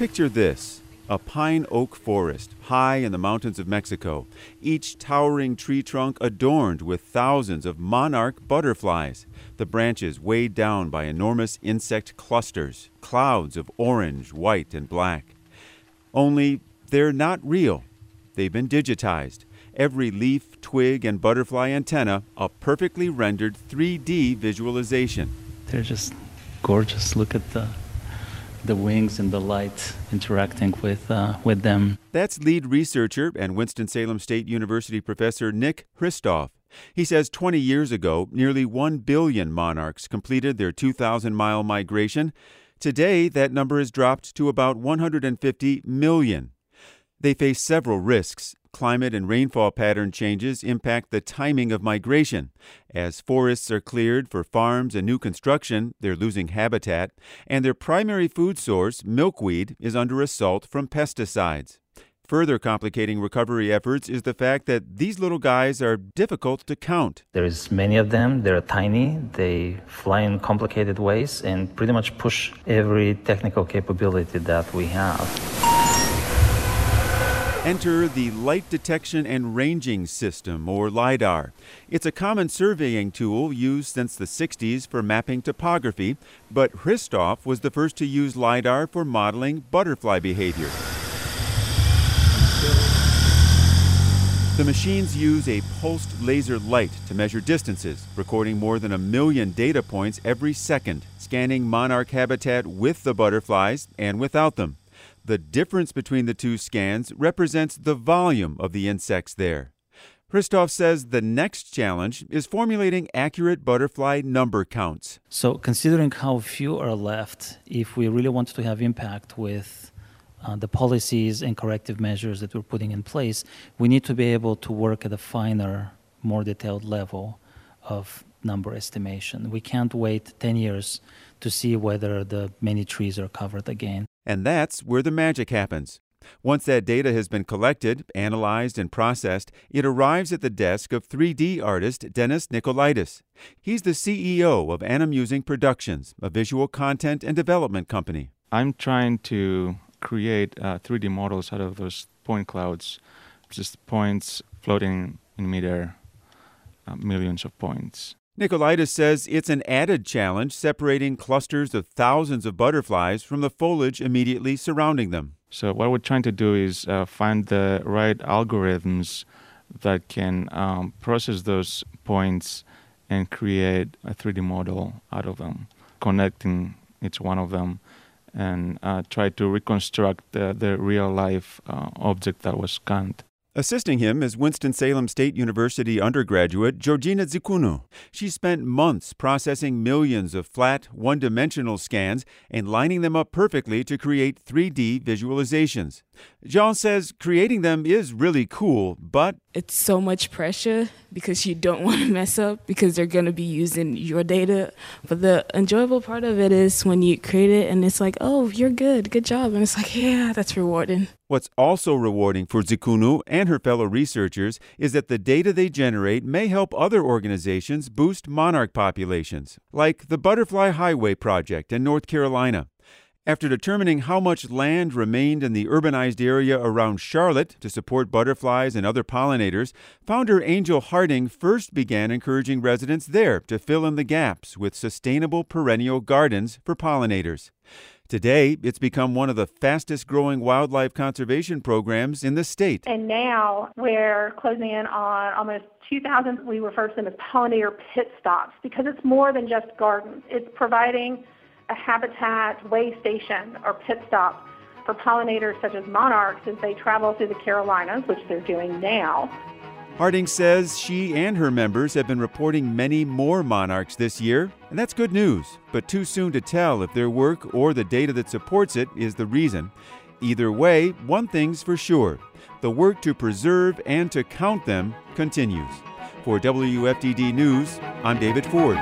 Picture this a pine oak forest high in the mountains of Mexico, each towering tree trunk adorned with thousands of monarch butterflies, the branches weighed down by enormous insect clusters, clouds of orange, white, and black. Only they're not real. They've been digitized. Every leaf, twig, and butterfly antenna a perfectly rendered 3D visualization. They're just gorgeous. Look at the the wings and the light interacting with uh, with them. That's lead researcher and Winston-Salem State University professor Nick Hristov. He says 20 years ago, nearly 1 billion monarchs completed their 2,000 mile migration. Today, that number has dropped to about 150 million. They face several risks. Climate and rainfall pattern changes impact the timing of migration. As forests are cleared for farms and new construction, they're losing habitat, and their primary food source, milkweed, is under assault from pesticides. Further complicating recovery efforts is the fact that these little guys are difficult to count. There's many of them. They're tiny. They fly in complicated ways and pretty much push every technical capability that we have. Enter the Light Detection and Ranging System, or LIDAR. It's a common surveying tool used since the 60s for mapping topography, but Hristov was the first to use LIDAR for modeling butterfly behavior. The machines use a pulsed laser light to measure distances, recording more than a million data points every second, scanning monarch habitat with the butterflies and without them. The difference between the two scans represents the volume of the insects there. Hristov says the next challenge is formulating accurate butterfly number counts. So, considering how few are left, if we really want to have impact with uh, the policies and corrective measures that we're putting in place, we need to be able to work at a finer, more detailed level of number estimation. We can't wait 10 years to see whether the many trees are covered again. And that's where the magic happens. Once that data has been collected, analyzed, and processed, it arrives at the desk of 3D artist Dennis Nicolaitis. He's the CEO of Animusing Productions, a visual content and development company. I'm trying to create uh, 3D models out of those point clouds, just points floating in midair, uh, millions of points. Nicolaitis says it's an added challenge separating clusters of thousands of butterflies from the foliage immediately surrounding them. So, what we're trying to do is uh, find the right algorithms that can um, process those points and create a 3D model out of them, connecting each one of them and uh, try to reconstruct the, the real life uh, object that was scanned. Assisting him is Winston-Salem State University undergraduate Georgina Dzikunu. She spent months processing millions of flat, one-dimensional scans and lining them up perfectly to create 3D visualizations. Jean says creating them is really cool, but it's so much pressure because you don't want to mess up because they're going to be using your data. But the enjoyable part of it is when you create it and it's like, oh, you're good, good job. And it's like, yeah, that's rewarding. What's also rewarding for Dzikunu and her fellow researchers is that the data they generate may help other organizations boost monarch populations, like the Butterfly Highway Project in North Carolina. After determining how much land remained in the urbanized area around Charlotte to support butterflies and other pollinators, founder Angel Hjarding first began encouraging residents there to fill in the gaps with sustainable perennial gardens for pollinators. Today, it's become one of the fastest growing wildlife conservation programs in the state. And now we're closing in on almost 2,000. We refer to them as pollinator pit stops because it's more than just gardens. It's providing a habitat way station or pit stop for pollinators such as monarchs as they travel through the Carolinas, which they're doing now. Hjarding says she and her members have been reporting many more monarchs this year, and that's good news, but too soon to tell if their work or the data that supports it is the reason. Either way, one thing's for sure the work to preserve and to count them continues. For WFDD News, I'm David Ford.